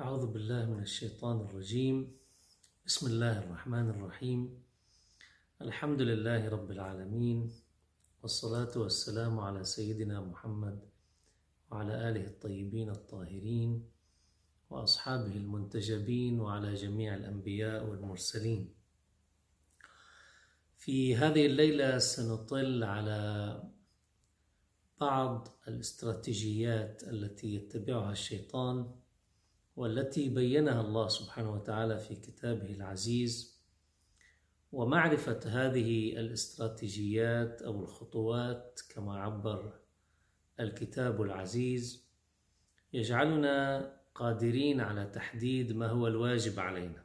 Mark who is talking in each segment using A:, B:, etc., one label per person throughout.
A: أعوذ بالله من الشيطان الرجيم. بسم الله الرحمن الرحيم. الحمد لله رب العالمين والصلاة والسلام على سيدنا محمد وعلى آله الطيبين الطاهرين وأصحابه المنتجبين وعلى جميع الأنبياء والمرسلين. في هذه الليلة سنطل على بعض الاستراتيجيات التي يتبعها الشيطان والتي بينها الله سبحانه وتعالى في كتابه العزيز ومعرفة هذه الاستراتيجيات أو الخطوات كما عبر الكتاب العزيز يجعلنا قادرين على تحديد ما هو الواجب علينا.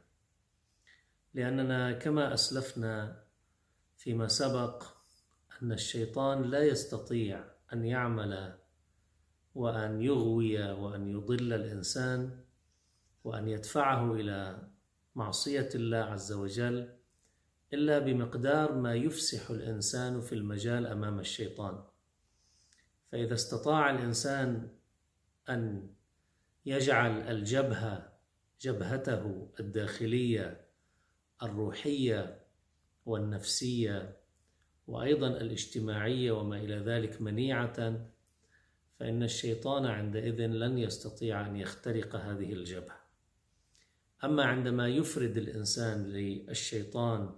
A: لأننا كما أسلفنا فيما سبق أن الشيطان لا يستطيع أن يعمل وأن يغوي وأن يضل الإنسان وأن يدفعه إلى معصية الله عز وجل إلا بمقدار ما يفسح الإنسان في المجال أمام الشيطان. فإذا استطاع الإنسان أن يجعل الجبهة جبهته الداخلية الروحية والنفسية وأيضا الاجتماعية وما إلى ذلك منيعة فإن الشيطان عندئذ لن يستطيع أن يخترق هذه الجبهة. أما عندما يفرد الإنسان للشيطان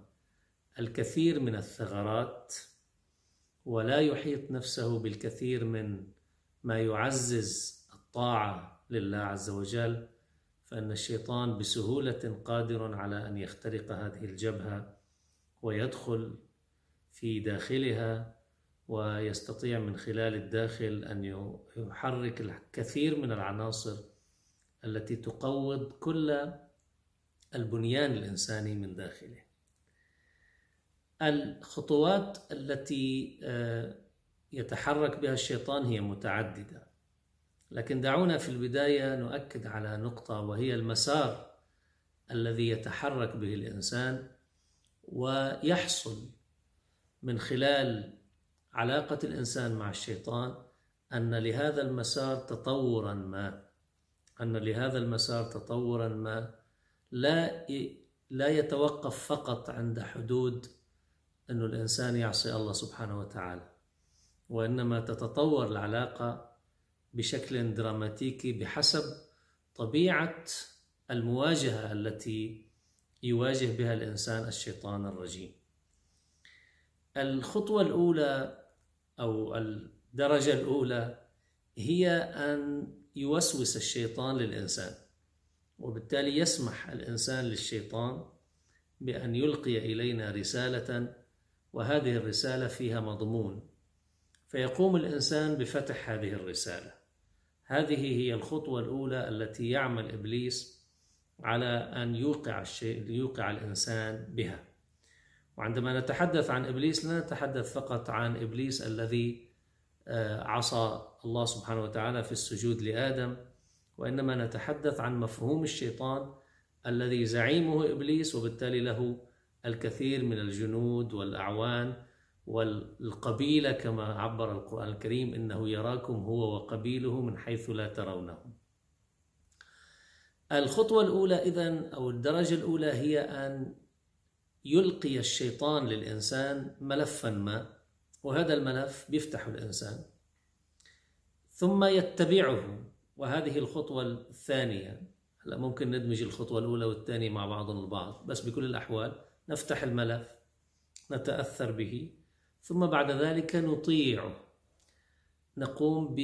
A: الكثير من الثغرات ولا يحيط نفسه بالكثير من ما يعزز الطاعة لله عز وجل فإن الشيطان بسهولة قادر على أن يخترق هذه الجبهة ويدخل في داخلها ويستطيع من خلال الداخل أن يحرك الكثير من العناصر التي تقوض كل البنيان الإنساني من داخله. الخطوات التي يتحرك بها الشيطان هي متعددة. لكن دعونا في البداية نؤكد على نقطة وهي المسار الذي يتحرك به الإنسان ويحصل من خلال علاقة الإنسان مع الشيطان أن لهذا المسار تطورا ما أن لهذا المسار تطورا ما لا لا يتوقف فقط عند حدود أنه الإنسان يعصي الله سبحانه وتعالى وإنما تتطور العلاقة بشكل دراماتيكي بحسب طبيعة المواجهة التي يواجه بها الإنسان الشيطان الرجيم. الخطوة الأولى أو الدرجة الأولى هي أن يوسوس الشيطان للإنسان. وبالتالي يسمح الإنسان للشيطان بأن يلقي إلينا رسالة وهذه الرسالة فيها مضمون. فيقوم الإنسان بفتح هذه الرسالة. هذه هي الخطوة الأولى التي يعمل إبليس على أن يوقع الشيء يوقع الإنسان بها. وعندما نتحدث عن إبليس لا نتحدث فقط عن إبليس الذي عصى الله سبحانه وتعالى في السجود لآدم. وإنما نتحدث عن مفهوم الشيطان الذي زعيمه إبليس وبالتالي له الكثير من الجنود والأعوان والقبيلة كما عبر القرآن الكريم إنه يراكم هو وقبيله من حيث لا ترونهم. الخطوة الأولى إذن أو الدرجة الأولى هي أن يلقي الشيطان للإنسان ملفا ما وهذا الملف بيفتحه الإنسان ثم يتبعه وهذه الخطوة الثانية. هلا ممكن ندمج الخطوة الأولى والثانية مع بعضهم البعض بس بكل الأحوال نفتح الملف نتأثر به ثم بعد ذلك نطيعه نقوم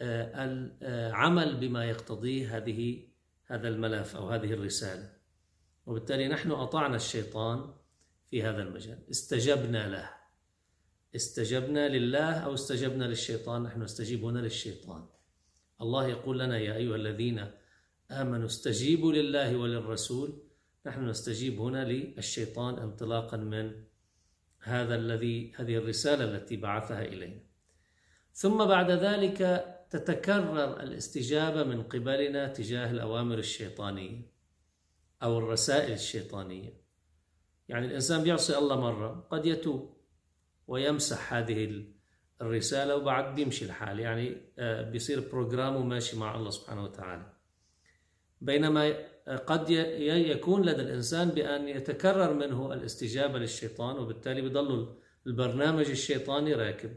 A: بالعمل بما يقتضيه هذه هذا الملف أو هذه الرسالة. وبالتالي نحن أطعنا الشيطان في هذا المجال. استجبنا له. استجبنا لله أو استجبنا للشيطان؟ نحن نستجيب هنا للشيطان. الله يقول لنا يا أيها الذين آمنوا استجيبوا لله وللرسول. نحن نستجيب هنا للشيطان انطلاقا من هذا الذي هذه الرسالة التي بعثها إلينا. ثم بعد ذلك تتكرر الاستجابة من قبلنا تجاه الأوامر الشيطانية أو الرسائل الشيطانية. يعني الإنسان بيعصي الله مرة قد يتوب ويمسح هذه الرسالة وبعد بيمشي الحال. يعني بيصير بروجرامه ماشي مع الله سبحانه وتعالى. بينما قد يكون لدى الإنسان بأن يتكرر منه الاستجابة للشيطان وبالتالي بيضل البرنامج الشيطاني راكب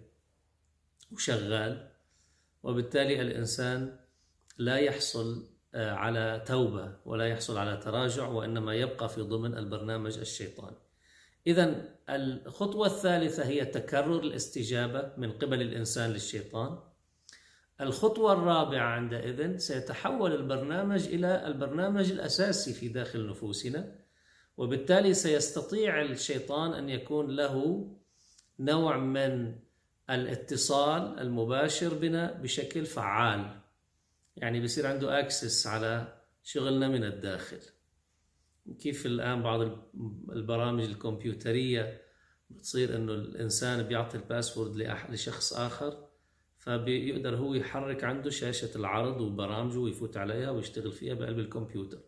A: وشغال وبالتالي الإنسان لا يحصل آه، على توبة ولا يحصل على تراجع وإنما يبقى في ضمن البرنامج الشيطاني. إذا الخطوة الثالثة هي تكرر الاستجابة من قبل الإنسان للشيطان. الخطوة الرابعة عندئذ سيتحول البرنامج إلى البرنامج الأساسي في داخل نفوسنا وبالتالي سيستطيع الشيطان أن يكون له نوع من الاتصال المباشر بنا بشكل فعال. يعني بصير عنده access على شغلنا من الداخل. كيف الآن بعض البرامج الكمبيوترية بتصير إنه الإنسان بيعطي ال password لشخص آخر فبيقدر هو يحرك عنده شاشة العرض وبرامجه ويفوت عليها ويشتغل فيها بقلب الكمبيوتر.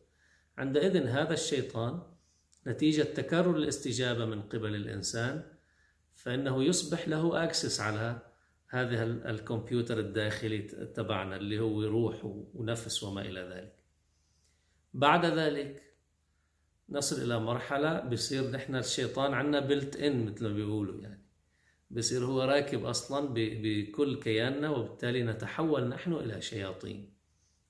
A: عندئذ هذا الشيطان نتيجة تكرر الاستجابة من قبل الإنسان فإنه يصبح له أكسس على هذا الكمبيوتر الداخلي تبعنا اللي هو روح ونفس وما إلى ذلك. بعد ذلك نصل إلى مرحلة بصير نحن الشيطان عنا بلت إن مثل ما بيقولوا يعني. بصير هو راكب أصلا بكل كياننا وبالتالي نتحول نحن إلى شياطين.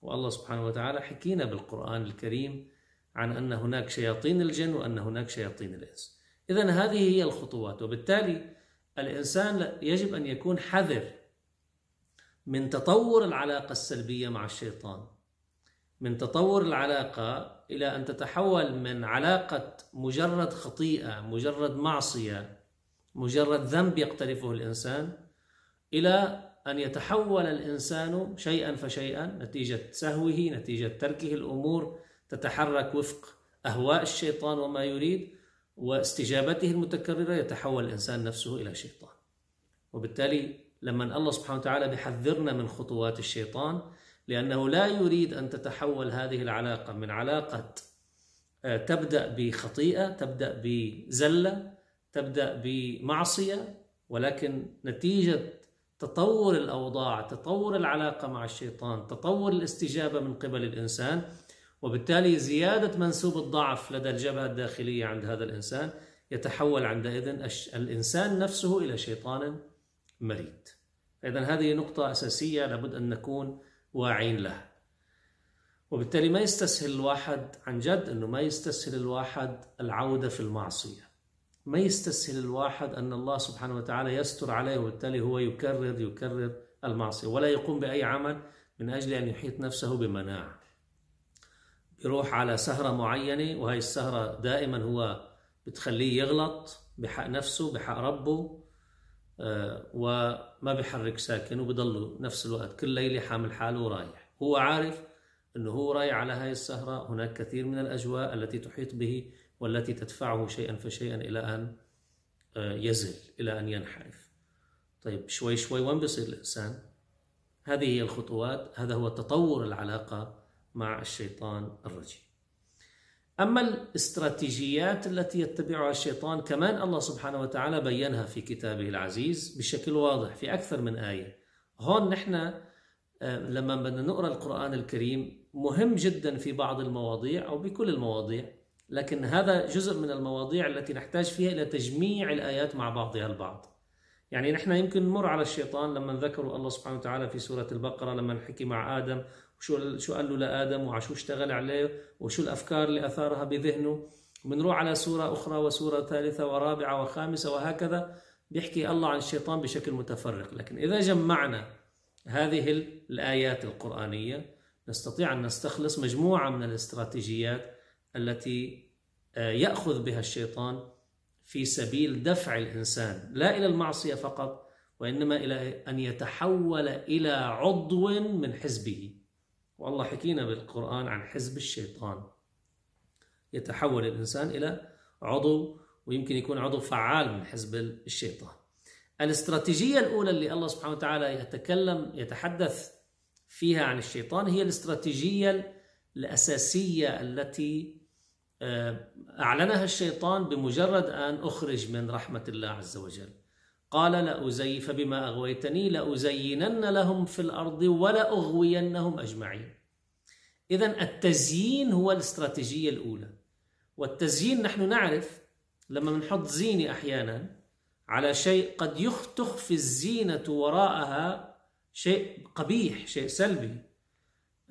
A: والله سبحانه وتعالى حكينا بالقرآن الكريم عن أن هناك شياطين الجن وأن هناك شياطين الإنس. إذا هذه هي الخطوات. وبالتالي الإنسان يجب أن يكون حذر من تطور العلاقة السلبية مع الشيطان. من تطور العلاقة إلى أن تتحول من علاقة مجرد خطيئة مجرد معصية مجرد ذنب يقترفه الإنسان إلى أن يتحول الإنسان شيئا فشيئا نتيجة سهوه نتيجة تركه الأمور تتحرك وفق أهواء الشيطان وما يريد واستجابته المتكررة يتحول الإنسان نفسه إلى شيطان. وبالتالي لما الله سبحانه وتعالى بيحذرنا من خطوات الشيطان لأنه لا يريد أن تتحول هذه العلاقة من علاقة آه، تبدأ بخطيئة تبدأ بزلة تبدأ بمعصية ولكن نتيجة تطور الأوضاع تطور العلاقة مع الشيطان تطور الاستجابة من قبل الإنسان وبالتالي زيادة منسوب الضعف لدى الجبهة الداخلية عند هذا الإنسان يتحول عندئذ الإنسان نفسه إلى شيطان مريد. إذا هذه نقطة أساسية لابد أن نكون واعين لها وبالتالي ما يستسهل الواحد عن جد أنه ما يستسهل الواحد العودة في المعصية. ما يستسهل الواحد أن الله سبحانه وتعالى يستر عليه وبالتالي هو يكرر يكرر المعصية ولا يقوم بأي عمل من أجل أن يحيط نفسه بمناعة. يروح على سهرة معينة وهي السهرة دائما هو بتخليه يغلط بحق نفسه بحق ربه وما بيحرك ساكن وبضل نفس الوقت. كل ليلة حامل حاله ورايح. هو عارف أنه هو رايح على هاي السهرة. هناك كثير من الأجواء التي تحيط به والتي تدفعه شيئا فشيئا إلى أن آه، يزل إلى أن ينحرف. طيب شوي شوي وين بيصير الإنسان؟ هذه هي الخطوات. هذا هو تطور العلاقة مع الشيطان الرجيم. أما الاستراتيجيات التي يتبعها الشيطان كمان الله سبحانه وتعالى بينها في كتابه العزيز بشكل واضح في أكثر من آية. هون نحن آه، لما بدنا نقرأ القرآن الكريم مهم جدا في بعض المواضيع أو بكل المواضيع لكن هذا جزء من المواضيع التي نحتاج فيها إلى تجميع الآيات مع بعضها البعض. يعني نحن يمكن نمر على الشيطان لما ذكروا الله سبحانه وتعالى في سورة البقرة لما نحكي مع آدم وشو شو قال له لآدم وعشو اشتغل عليه وشو الأفكار اللي أثارها بذهنه. وبنروح على سورة أخرى وسورة ثالثة ورابعة وخامسة وهكذا بيحكي الله عن الشيطان بشكل متفرق. لكن إذا جمعنا هذه الآيات القرآنية نستطيع أن نستخلص مجموعة من الاستراتيجيات التي آه، يأخذ بها الشيطان في سبيل دفع الإنسان لا إلى المعصية فقط وإنما إلى أن يتحول إلى عضو من حزبه. والله حكينا بالقرآن عن حزب الشيطان. يتحول الإنسان إلى عضو ويمكن يكون عضو فعال من حزب الشيطان. الاستراتيجية الأولى اللي الله سبحانه وتعالى يتكلم يتحدث فيها عن الشيطان هي الاستراتيجية الأساسية التي آه، أعلنها الشيطان بمجرد أن أخرج من رحمة الله عز وجل. قال لأزي فبما أغويتني لأزينن لهم في الأرض ولأغوينهم أجمعين. إذا التزيين هو الاستراتيجية الأولى. والتزيين نحن نعرف لما بنحط زينة أحيانا على شيء قد تخفي الزينة وراءها شيء قبيح شيء سلبي.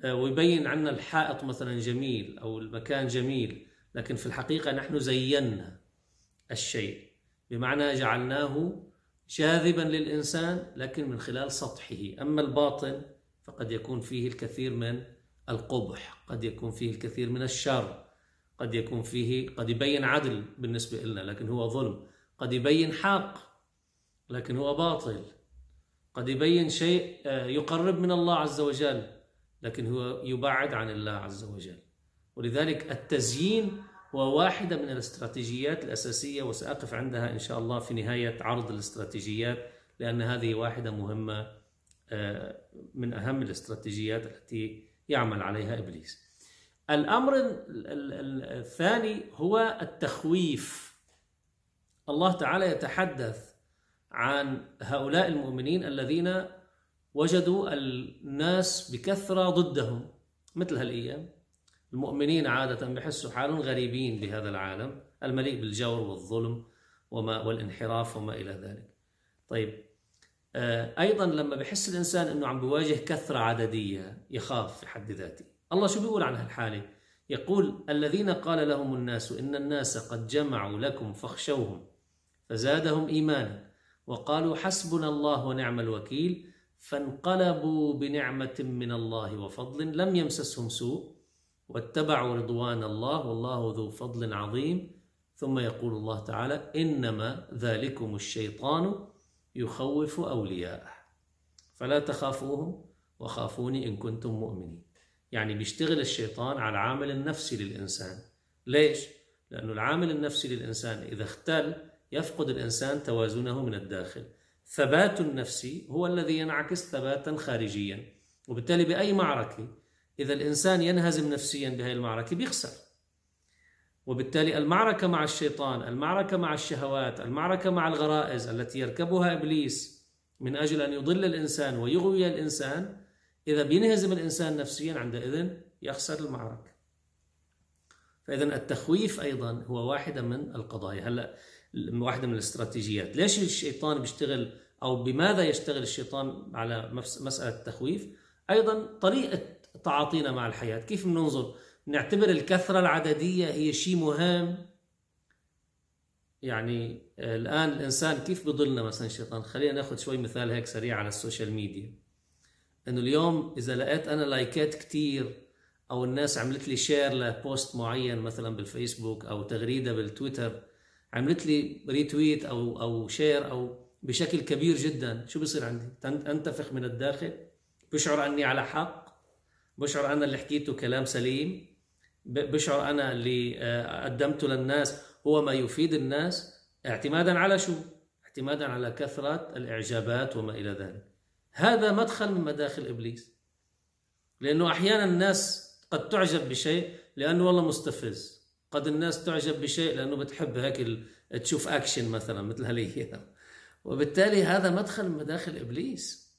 A: آه، ويبين عنا الحائط مثلا جميل أو المكان جميل لكن في الحقيقة نحن زينا الشيء. بمعنى جعلناه جاذبا للإنسان لكن من خلال سطحه. أما الباطن فقد يكون فيه الكثير من القبح قد يكون فيه الكثير من الشر قد يكون فيه قد يبين عدل بالنسبة لنا لكن هو ظلم. قد يبين حق لكن هو باطل. قد يبين شيء آه، يقرب من الله عز وجل لكن هو يبعد عن الله عز وجل. ولذلك التزيين هو واحدة من الاستراتيجيات الأساسية وسأقف عندها إن شاء الله في نهاية عرض الاستراتيجيات لأن هذه واحدة مهمة آه، من أهم الاستراتيجيات التي يعمل عليها إبليس. الأمر الثاني هو التخويف. الله تعالى يتحدث عن هؤلاء المؤمنين الذين وجدوا الناس بكثرة ضدهم مثل هالأيام. المؤمنين عادة بحسوا حالهم غريبين بهذا العالم المليء بالجور والظلم وما والانحراف وما إلى ذلك. طيب آه، أيضا لما بحس الإنسان أنه عم بواجه كثرة عددية يخاف في حد ذاته. الله شو بيقول عن هالحالة؟ يقول الذين قال لهم الناس إن الناس قد جمعوا لكم فاخشوهم فزادهم إيمانا وقالوا حسبنا الله ونعم الوكيل فانقلبوا بنعمة من الله وفضل لم يمسسهم سوء واتبعوا رضوان الله والله ذو فضل عظيم. ثم يقول الله تعالى إنما ذلكم الشيطان يخوف أولياءه. فلا تخافوهم وخافوني إن كنتم مؤمنين. يعني بيشتغل الشيطان على العامل النفسي للإنسان. ليش؟ لأنه العامل النفسي للإنسان إذا اختل يفقد الإنسان توازنه من الداخل. ثبات النفسي هو الذي ينعكس ثباتا خارجيا. وبالتالي بأي معركة إذا الإنسان ينهزم نفسيا بهذه المعركة بيخسر. وبالتالي المعركة مع الشيطان المعركة مع الشهوات المعركة مع الغرائز التي يركبها إبليس من أجل أن يضل الإنسان ويغوي الإنسان إذا بينهزم الإنسان نفسيا عندئذ يخسر المعركة. فإذا التخويف أيضا هو واحدة من القضايا. هلأ واحدة من الاستراتيجيات. ليش الشيطان بيشتغل أو بماذا يشتغل الشيطان على مسألة التخويف؟ أيضا طريقة تعاطينا مع الحياة. كيف بننظر؟ نعتبر الكثرة العددية هي شيء مهم. يعني الآن الإنسان كيف بضلنا مثلا الشيطان خلينا نأخذ شوي مثال هيك سريع على ال social media. إنه اليوم إذا لقيت أنا لايكات كتير أو الناس عملت لي share ل post معين مثلا بالفيسبوك أو تغريدة بالتويتر عملت لي retweet أو أو share أو بشكل كبير جدا شو بصير عندي؟ أنتفخ من الداخل؟ بشعر أني على حق؟ بشعر أنا اللي حكيته كلام سليم. بشعر أنا اللي آه، قدمته للناس هو ما يفيد الناس. اعتمادا على شو؟ اعتمادا على كثرة الإعجابات وما إلى ذلك. هذا مدخل من مداخل إبليس. لأنه أحيانا الناس قد تعجب بشيء لأنه والله مستفز. قد الناس تعجب بشيء لأنه بتحب هيك تشوف أكشن مثلا مثل هالأيام وبالتالي هذا مدخل من مداخل إبليس.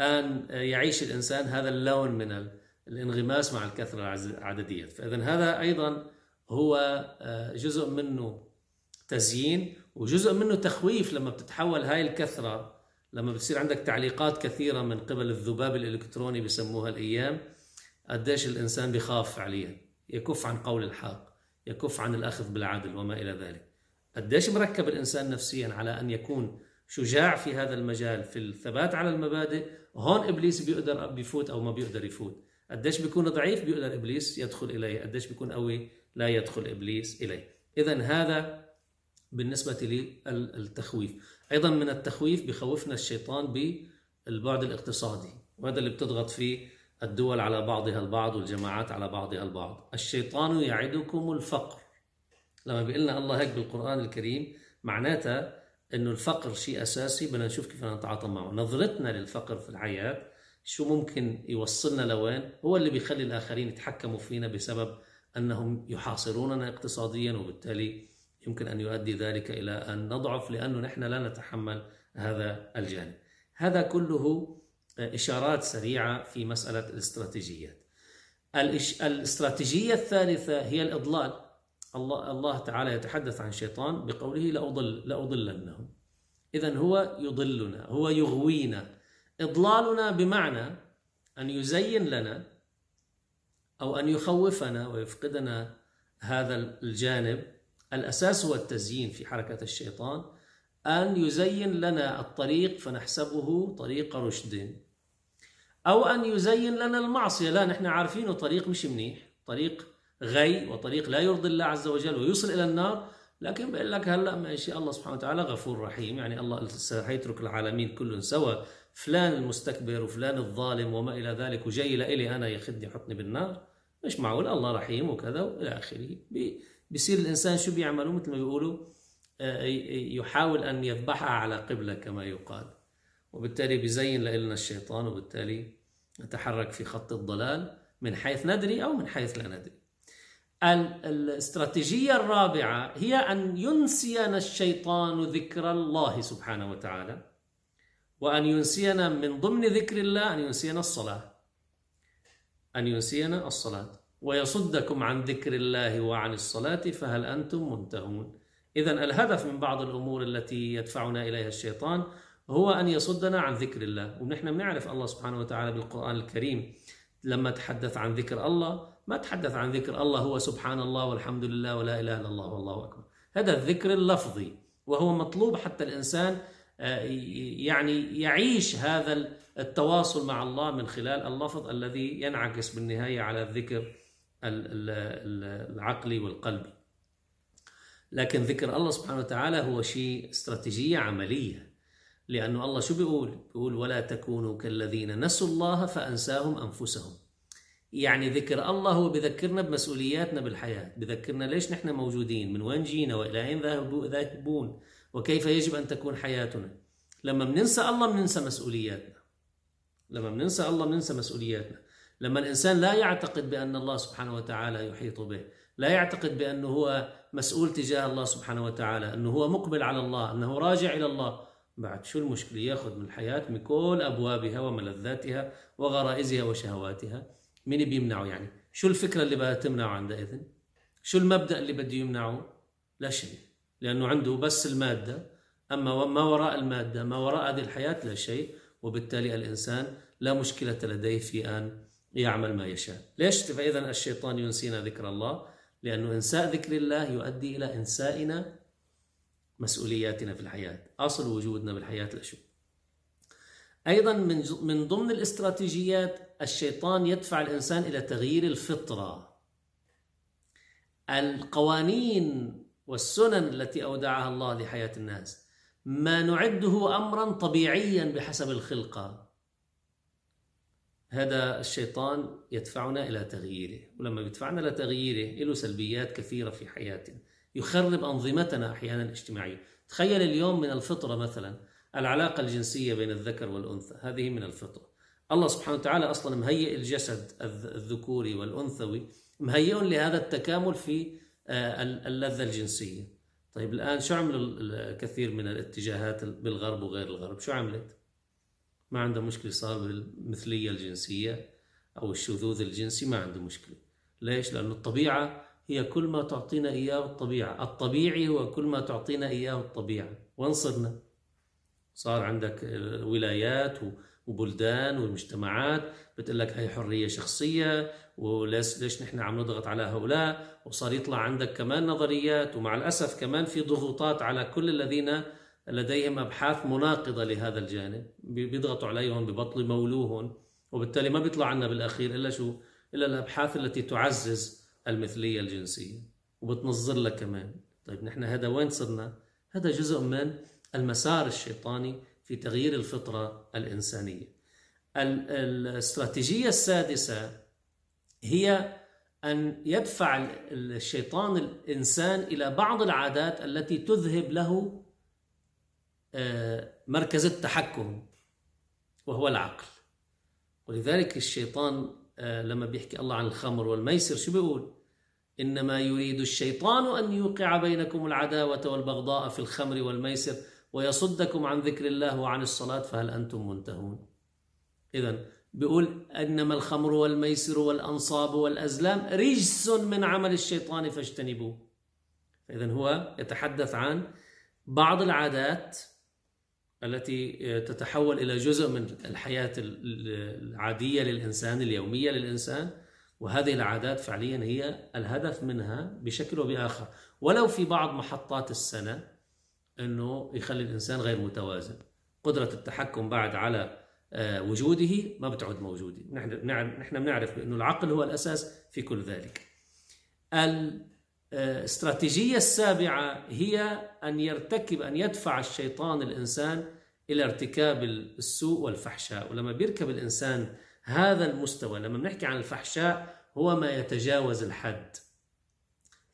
A: أن يعيش الإنسان هذا اللون من الانغماس مع الكثرة العددية. فاذا هذا أيضا هو آه، جزء منه تزيين وجزء منه تخويف لما بتتحول هاي الكثرة لما بتصير عندك تعليقات كثيرة من قبل الذباب الإلكتروني بسموها الأيام قديش الإنسان بخاف فعليا. يكف عن قول الحق يكف عن الأخذ بالعدل وما إلى ذلك. قديش مركب الإنسان نفسيا على أن يكون شجاع في هذا المجال في الثبات على المبادئ هون إبليس بيقدر بيفوت أو ما بيقدر يفوت. قديش بيكون ضعيف؟ بيقدر إبليس يدخل إليه. قديش بيكون قوي؟ لا يدخل إبليس إليه. اذا هذا بالنسبة للتخويف أيضا من التخويف بخوفنا الشيطان بالبعد الاقتصادي وهذا اللي بتضغط فيه الدول على بعضها البعض والجماعات على بعضها البعض. الشيطان يعدكم الفقر. لما بيقول لنا الله هيك بالقرآن الكريم معناتها إنه الفقر شيء أساسي بدنا نشوف كيف نتعاطى معه. نظرتنا للفقر في الحياة شو ممكن يوصلنا لوين؟ هو اللي بيخلي الآخرين يتحكموا فينا بسبب أنهم يحاصروننا اقتصاديا وبالتالي يمكن أن يؤدي ذلك إلى أن نضعف لأنه نحن لا نتحمل هذا الجانب. هذا كله إشارات سريعة في مسألة الاستراتيجيات. الاستراتيجية الثالثة هي الإضلال. الله الله تعالى يتحدث عن الشيطان بقوله لأضل لأضلنهم. إذا هو يضلنا هو يغوينا. إضلالنا بمعنى أن يزين لنا أو أن يخوفنا ويفقدنا هذا الجانب. الأساس هو التزيين في حركة الشيطان أن يزين لنا الطريق فنحسبه طريق رشد. أو أن يزين لنا المعصية لا نحن عارفينه طريق مش منيح طريق غي وطريق لا يرضي الله عز وجل ويوصل إلى النار. لكن بقول لك هلأ ماشي الله سبحانه وتعالى غفور رحيم. يعني الله حيترك العالمين كلهم سوا. فلان المستكبر وفلان الظالم وما إلى ذلك وجاي لإلي أنا ياخذني يحطني بالنار؟ مش معقول الله رحيم وكذا وإلى آخره. بيصير الإنسان شو بيعملوا؟ مثل ما بيقولوا آه، يحاول أن يذبحها على قبلة كما يقال. وبالتالي بيزين لنا الشيطان وبالتالي نتحرك في خط الضلال من حيث ندري أو من حيث لا ندري. الاستراتيجية الرابعة هي أن ينسينا الشيطان ذكر الله سبحانه وتعالى. وأن ينسينا من ضمن ذكر الله أن ينسينا الصلاة. أن ينسينا الصلاة. ويصدكم عن ذكر الله وعن الصلاة فهل أنتم منتهون؟ اذا الهدف من بعض الأمور التي يدفعنا إليها الشيطان هو أن يصدنا عن ذكر الله. ونحن بنعرف الله سبحانه وتعالى بالقرآن الكريم لما تحدث عن ذكر الله ما تحدث عن ذكر الله هو سبحان الله والحمد لله ولا إله إلا الله والله أكبر. هذا الذكر اللفظي وهو مطلوب حتى الإنسان آه، يعني يعيش هذا التواصل مع الله من خلال اللفظ الذي ينعكس بالنهاية على الذكر العقلي والقلبي. لكن ذكر الله سبحانه وتعالى هو شيء استراتيجية عملية لأنه الله شو بيقول؟ بيقول ولا تكونوا كالذين نسوا الله فأنساهم أنفسهم. يعني ذكر الله هو بذكرنا بمسؤولياتنا بالحياة بذكرنا ليش نحن موجودين من وين جينا وإلى أين ذاهبون؟ وكيف يجب أن تكون حياتنا؟ لما بننسى الله بننسى مسؤولياتنا. لما بننسى الله بننسى مسؤولياتنا. لما الإنسان لا يعتقد بأن الله سبحانه وتعالى يحيط به لا يعتقد بأنه هو مسؤول تجاه الله سبحانه وتعالى أنه هو مقبل على الله أنه راجع إلى الله. بعد شو المشكلة؟ يأخذ من الحياة من كل أبوابها وملذاتها وغرائزها وشهواتها. مين بيمنعه يعني؟ شو الفكرة اللي بدها تمنعه عندئذ؟ شو المبدأ اللي بده يمنعه؟ لا شيء. لأنه عنده بس المادة. أما ما وراء المادة ما وراء هذه الحياة لا شيء وبالتالي الإنسان لا مشكلة لديه في أن يعمل ما يشاء. ليش فإذا الشيطان ينسينا ذكر الله لأنه إنساء ذكر الله يؤدي إلى إنسائنا مسؤولياتنا في الحياة. أصل وجودنا بالحياة لشو أيضا من من ضمن الاستراتيجيات الشيطان يدفع الإنسان إلى تغيير الفطرة. القوانين والسنن التي أودعها الله لحياة الناس. ما نعده أمرا طبيعيا بحسب الخلقة. هذا الشيطان يدفعنا إلى تغييره ولما يدفعنا إلى تغييره له سلبيات كثيرة في حياتنا يخرب أنظمتنا أحيانا الاجتماعية. تخيل اليوم من الفطرة مثلا العلاقة الجنسية بين الذكر والأنثى. هذه من الفطرة. الله سبحانه وتعالى أصلا مهيئ الجسد الذكوري والأنثوي مهيئ لهذا التكامل في آه، اللذة الجنسية. طيب الآن شو عمل الكثير من الاتجاهات بالغرب وغير الغرب؟ شو عملت؟ ما عنده مشكلة صار بالمثلية الجنسية أو الشذوذ الجنسي ما عنده مشكلة. ليش؟ لأن الطبيعة هي كل ما تعطينا إياه الطبيعة. الطبيعي هو كل ما تعطينا إياه الطبيعة. وين صرنا؟ صار عندك ولايات وبلدان ومجتمعات بتقول لك هي حرية شخصية وليش ليش نحن عم نضغط على هؤلاء وصار يطلع عندك كمان نظريات ومع الأسف كمان في ضغوطات على كل الذين لديهم أبحاث مناقضة لهذا الجانب بيضغطوا عليهم ببطلوا يمولوهم وبالتالي ما بيطلع عنا بالأخير إلا شو؟ إلا الأبحاث التي تعزز المثلية الجنسية وبتنظر لك كمان طيب نحن هذا وين صرنا؟ هذا جزء من المسار الشيطاني في تغيير الفطرة الإنسانية. الاستراتيجية السادسة هي أن يدفع الشيطان الإنسان إلى بعض العادات التي تذهب له آه، مركز التحكم وهو العقل. ولذلك الشيطان آه، لما بيحكي الله عن الخمر والميسر شو بيقول؟ إنما يريد الشيطان أن يوقع بينكم العداوة والبغضاء في الخمر والميسر. ويصدكم عن ذكر الله وعن الصلاة فهل أنتم منتهون؟ إذا بيقول إنما الخمر والميسر والأنصاب والأزلام رجس من عمل الشيطان فاجتنبوه. اذا هو يتحدث عن بعض العادات التي تتحول إلى جزء من الحياة العادية للإنسان اليومية للإنسان. وهذه العادات فعليا هي الهدف منها بشكل وباخر ولو في بعض محطات السنة إنه يخلي الإنسان غير متوازن. قدرة التحكم بعد على آه، وجوده ما بتعود موجودة. نحن نحن بنعرف بانه العقل هو الأساس في كل ذلك. الاستراتيجيه السابعة هي أن يرتكب أن يدفع الشيطان الإنسان إلى ارتكاب السوء والفحشاء. ولما بيركب الإنسان هذا المستوى لما بنحكي عن الفحشاء هو ما يتجاوز الحد.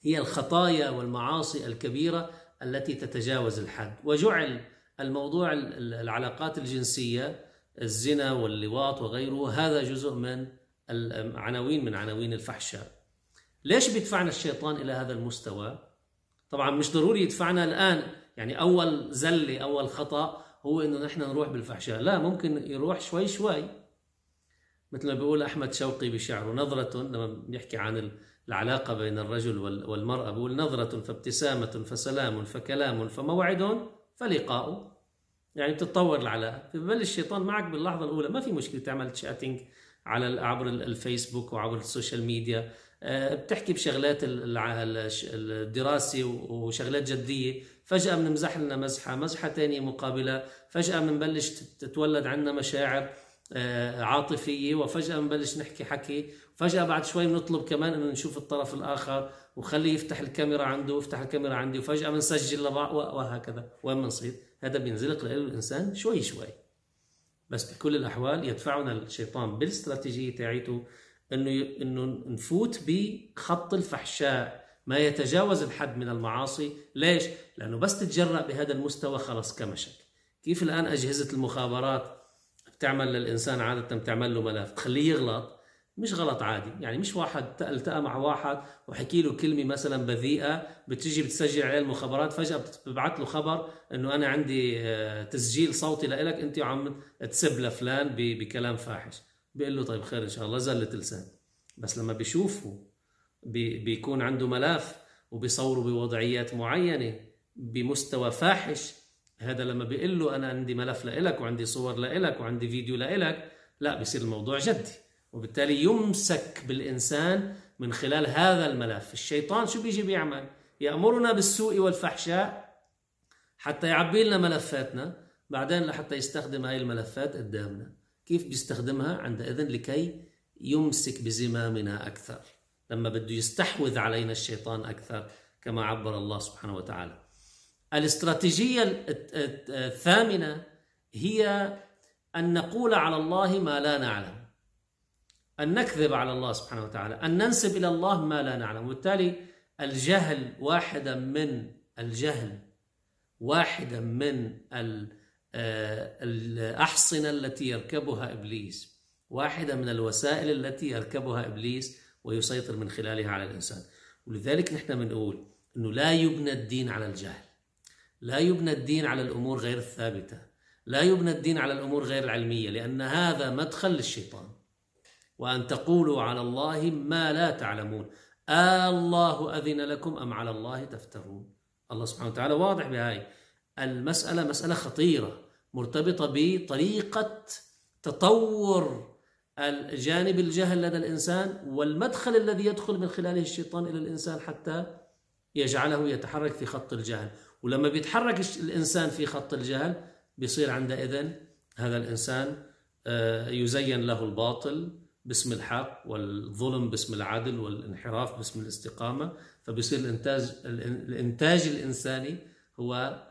A: هي الخطايا والمعاصي الكبيرة التي تتجاوز الحد. وجعل الموضوع العلاقات الجنسية الزنا واللواط وغيره هذا جزء من العناوين من عناوين الفحشاء. ليش بيدفعنا الشيطان إلى هذا المستوى؟ طبعا مش ضروري يدفعنا الآن. يعني أول زله أول خطأ هو إنه نحن نروح بالفحشاء. لا ممكن يروح شوي شوي. مثل ما بيقول أحمد شوقي بشعره نظرة لما بيحكي عن العلاقة بين الرجل والمرأة بيقول نظرة فابتسامة فسلام فكلام فموعد فلقاء. يعني بتتطور العلاقة. ببلش الشيطان معك باللحظة الأولى. ما في مشكلة تعمل تشاتنج على عبر الفيسبوك وعبر ال social media. آه، بتحكي بشغلات الدراسة وشغلات جدية. فجأة بنمزح لنا مزحة. مزحة ثانية مقابلة. فجأة بنبلش تتولد عندنا مشاعر آه، عاطفية. وفجأة بنبلش نحكي حكي. فجأة بعد شوي بنطلب كمان إنه نشوف الطرف الآخر وخليه يفتح الكاميرا عنده ويفتح الكاميرا عندي وفجاه بنسجل لبعض وهكذا. وين بنصير هذا بينزلق له الإنسان شوي شوي. بس بكل الأحوال يدفعنا الشيطان بالاستراتيجية تاعيته إنه إنه نفوت بخط الفحشاء. ما يتجاوز الحد من المعاصي. ليش؟ لأنه بس تتجرأ بهذا المستوى خلص كمشك. كيف الآن أجهزة المخابرات بتعمل للإنسان عادة بتعمل له ملف تخليه يغلط؟ مش غلط عادي. يعني مش واحد التقى مع واحد وحكي له كلمة مثلا بذيئة بتجي بتسجل عليه المخابرات فجأة بتبعت له خبر إنه أنا عندي آه، تسجيل صوتي لإلك أنت عم تسب لفلان بكلام فاحش. بيقول له طيب خير إن شاء الله زلة لسان بس لما بيشوفه بيكون عنده ملف وبيصوروا بوضعيات معينة بمستوى فاحش هذا لما بيقول له أنا عندي ملف لإلك وعندي صور لإلك وعندي فيديو لإلك لا بيصير الموضوع جدي. وبالتالي يمسك بالإنسان من خلال هذا الملف. الشيطان شو بيجي بيعمل؟ يأمرنا بالسوء والفحشاء حتى يعبي لنا ملفاتنا بعدين لحتى يستخدم هاي الملفات قدامنا. كيف بيستخدمها؟ عندئذ لكي يمسك بزمامنا أكثر. لما بده يستحوذ علينا الشيطان أكثر كما عبر الله سبحانه وتعالى. الاستراتيجية الثامنة هي أن نقول على الله ما لا نعلم. أن نكذب على الله سبحانه وتعالى أن ننسب إلى الله ما لا نعلم. وبالتالي الجهل واحدة من الجهل واحدة من آه، الأحصنة التي يركبها إبليس واحدة من الوسائل التي يركبها إبليس ويسيطر من خلالها على الإنسان. ولذلك نحن بنقول أنه لا يبنى الدين على الجهل لا يبنى الدين على الأمور غير الثابتة لا يبنى الدين على الأمور غير العلمية لأن هذا مدخل للشيطان. وأن تقولوا على الله ما لا تعلمون. آه الله أذن لكم أم على الله تفترون؟ الله سبحانه وتعالى واضح بهاي المسألة مسألة خطيرة مرتبطة بطريقة تطور الجانب الجهل لدى الإنسان والمدخل الذي يدخل من خلاله الشيطان إلى الإنسان حتى يجعله يتحرك في خط الجهل. ولما بيتحرك الإنسان في خط الجهل بيصير عندئذ هذا الإنسان آه، يزين له الباطل باسم الحق والظلم باسم العدل والانحراف باسم الاستقامة. فبيصير الإنتاج الإنتاج الإنساني هو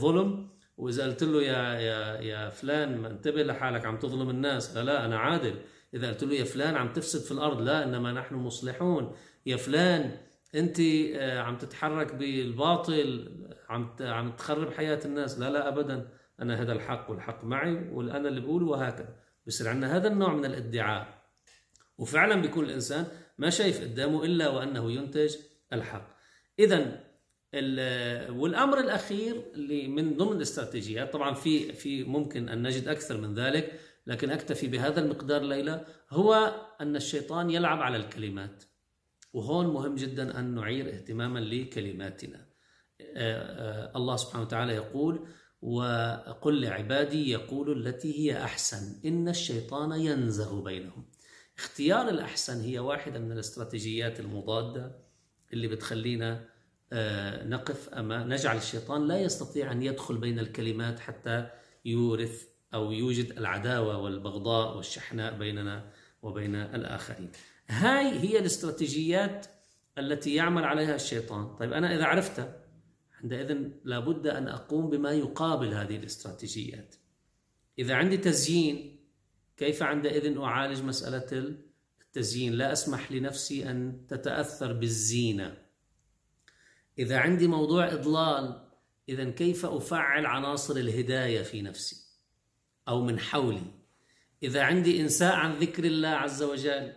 A: ظلم. وإذا قلت له يا يا يا فلان ما انتبه لحالك عم تظلم الناس. لا لا أنا عادل. إذا قلت له يا فلان عم تفسد في الأرض. لا إنما نحن مصلحون. يا فلان أنت آه، عم تتحرك بالباطل عم عم تخرب حياة الناس. لا لا أبدا. أنا هذا الحق والحق معي وأنا اللي بقوله وهكذا. بصير عندنا هذا النوع من الادعاء. وفعلا بيكون الإنسان ما شايف قدامه إلا وأنه ينتج الحق. اذا والأمر الأخير اللي من ضمن الاستراتيجيات طبعا في في ممكن أن نجد أكثر من ذلك لكن أكتفي بهذا المقدار ليلة هو أن الشيطان يلعب على الكلمات. وهون مهم جدا أن نعير اهتماما لكلماتنا. الله سبحانه وتعالى يقول وقل لعبادي يقول التي هي أحسن إن الشيطان ينزغ بينهم. اختيار الأحسن هي واحدة من الاستراتيجيات المضادة اللي بتخلينا نقف أمام نجعل الشيطان لا يستطيع أن يدخل بين الكلمات حتى يورث أو يوجد العداوة والبغضاء والشحناء بيننا وبين الآخرين. هاي هي الاستراتيجيات التي يعمل عليها الشيطان. طيب أنا إذا عرفتها عندئذ لابد أن أقوم بما يقابل هذه الاستراتيجيات. إذا عندي تزيين كيف عندئذ أعالج مسألة التزيين؟ لا أسمح لنفسي أن تتأثر بالزينة. إذا عندي موضوع إضلال إذا كيف أفعل عناصر الهداية في نفسي أو من حولي؟ إذا عندي إنساء عن ذكر الله عز وجل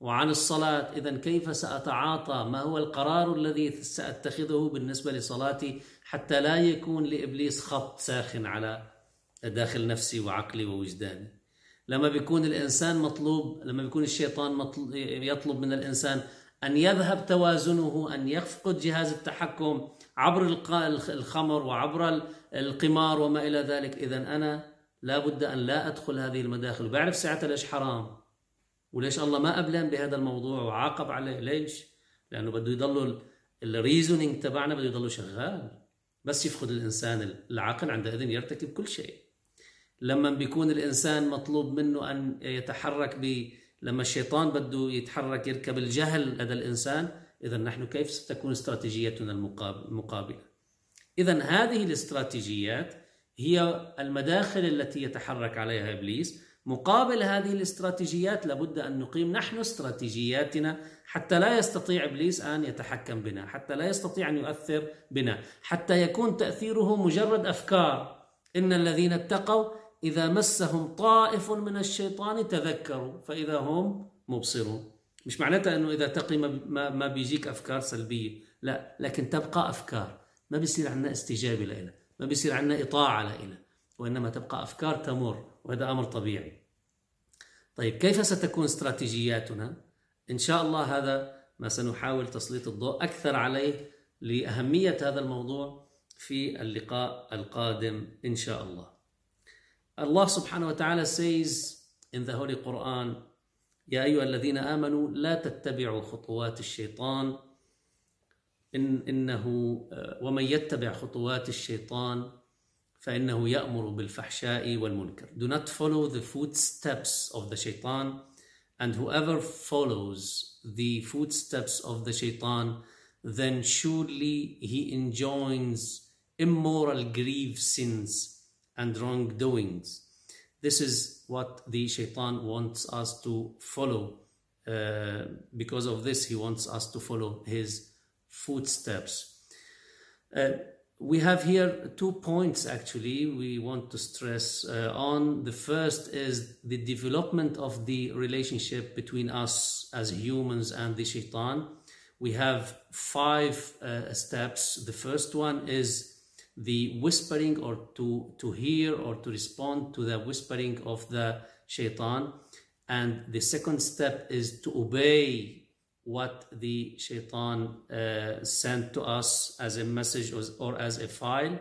A: وعن الصلاة إذا كيف سأتعاطى؟ ما هو القرار الذي سأتخذه بالنسبة لصلاتي حتى لا يكون لإبليس خط ساخن على داخل نفسي وعقلي ووجداني؟ لما بيكون الإنسان مطلوب لما بيكون الشيطان مطلوب يطلب من الإنسان أن يذهب توازنه أن يفقد جهاز التحكم عبر الخمر وعبر القمار وما إلى ذلك. إذا أنا لا بد أن لا أدخل هذه المداخل. وبعرف ساعتها ليش حرام وليش الله ما أبلان بهذا الموضوع وعاقب عليه. ليش؟ لأنه بده يضل الريزونينج تبعنا بده يضل شغال. بس يفقد الإنسان العقل عندئذ يرتكب كل شيء. لما بيكون الإنسان مطلوب منه أن يتحرك ب لما الشيطان بده يتحرك يركب الجهل لدى الإنسان إذا نحن كيف ستكون استراتيجيتنا المقابلة إذا هذه الاستراتيجيات هي المداخل التي يتحرك عليها إبليس مقابل هذه الاستراتيجيات لابد أن نقيم نحن استراتيجياتنا حتى لا يستطيع إبليس أن يتحكم بنا، حتى لا يستطيع أن يؤثر بنا، حتى يكون تأثيره مجرد أفكار. إن الذين اتقوا إذا مسهم طائف من الشيطان تذكروا فإذا هم مبصرون. مش معناتها إنه إذا تقي ما, ما بيجيك أفكار سلبية، لا، لكن تبقى أفكار، ما بيصير عندنا استجابة لها. ما بيصير عندنا إطاعة لإله وإنما تبقى أفكار تمر وهذا أمر طبيعي طيب كيف ستكون استراتيجياتنا؟ إن شاء الله هذا ما سنحاول تسليط الضوء أكثر عليه لأهمية هذا الموضوع في اللقاء القادم إن شاء الله الله سبحانه وتعالى says in the Holy Quran يا أيها الذين آمنوا لا تتبعوا خطوات الشيطان إن إنه ومن يتبع خطوات الشيطان فإنه يأمر بالفحشاء والمنكر. Do not follow the footsteps of the shaitan and whoever follows the footsteps of the shaitan then surely he enjoins immoral grieve sins and wrongdoings. This is what the shaitan wants us to follow. Uh, because of this, he wants us to follow his footsteps. Uh, we have here two points actually we want to stress uh, on. The first is the development of the relationship between us as humans and the shaitan. We have five uh, steps. The first one is the whispering or to, to hear or to respond to the whispering of the shaitan. And the second step is to obey what the shaitan uh, sent to us as a message or, as a file.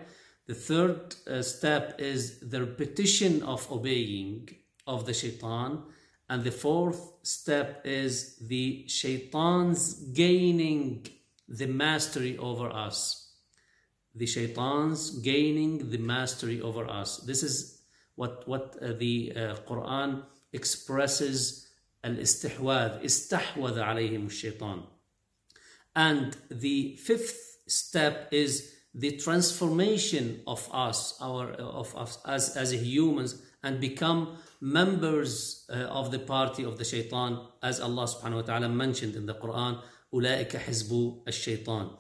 A: The third uh, step is the repetition of obeying of the shaitan. And the fourth step is the shaitan's gaining the mastery over us The shaitan's gaining the mastery over us. This is what, what uh, the Quran expresses الاستحواذ استحوذ عليهم الشيطان and the fifth step is the transformation of us our of us as as humans and become members uh, of the party of the shaitan as Allah subhanahu wa ta'ala mentioned in the Quran أولئك حزب الشيطان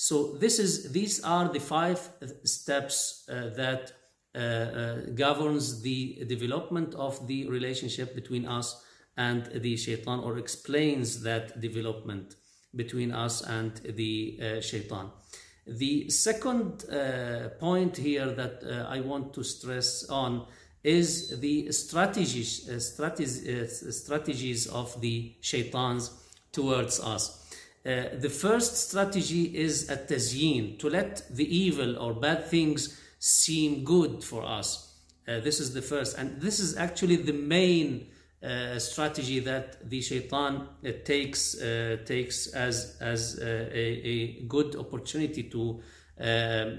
A: so this is these are the five steps uh, that uh, uh governs the development of the relationship between us and the shaitan or explains that development between us and the uh, shaitan. The second uh, point here that I want to stress on is the strategies, strategies, strategies of the shaitans towards us. Uh, the first strategy is at tazyin, to let the evil or bad things seem good for us. Uh, this is the first, and this is actually the main uh, strategy that the shaitan uh, takes uh, takes as as a, a good opportunity to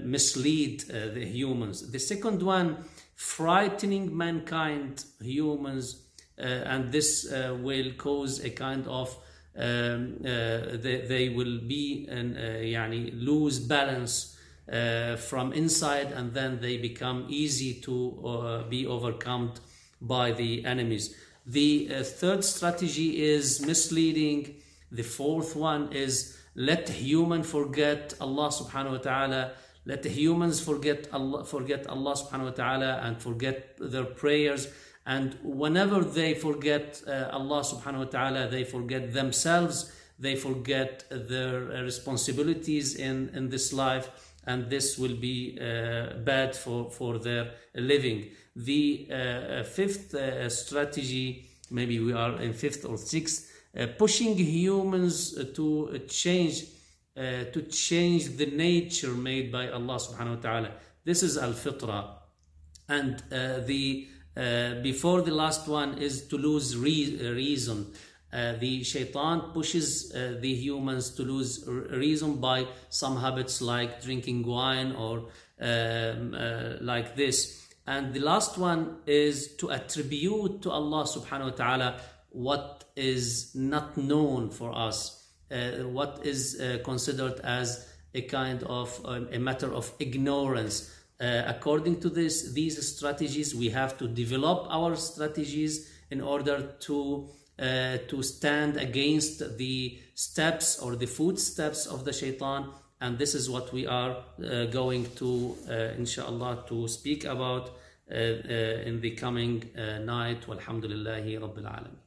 A: mislead the humans. The second one, frightening mankind, humans, and this will cause a kind of um, they, they will be and yani lose balance uh, from inside and then they become easy to uh, be overcome by the enemies. The uh, third strategy is misleading. The fourth one is let human forget Allah subhanahu wa ta'ala. Let the humans forget Allah, forget Allah subhanahu wa ta'ala and forget their prayers. And whenever they forget uh, Allah subhanahu wa ta'ala, they forget themselves, they forget their responsibilities in, in this life, and this will be uh, bad for, for their living. The uh, fifth uh, strategy, maybe we are in fifth or sixth, uh, pushing humans to change uh, to change the nature made by Allah subhanahu wa ta'ala. This is al-fitra. And uh, before the last one is to lose re reason. Uh, the shaitan pushes uh, the humans to lose reason by some habits like drinking wine or um, uh, like this. And the last one is to attribute to Allah subhanahu wa ta'ala what is not known for us, uh, what is uh, considered as a kind of um, a matter of ignorance. Uh, according to this, these strategies, we have to develop our strategies in order to uh, to stand against the steps or the footsteps of the shaitan. And this is what we are uh, going to uh, inshallah to speak about uh, uh, in the coming night. Walhamdulillahi rabbil alamin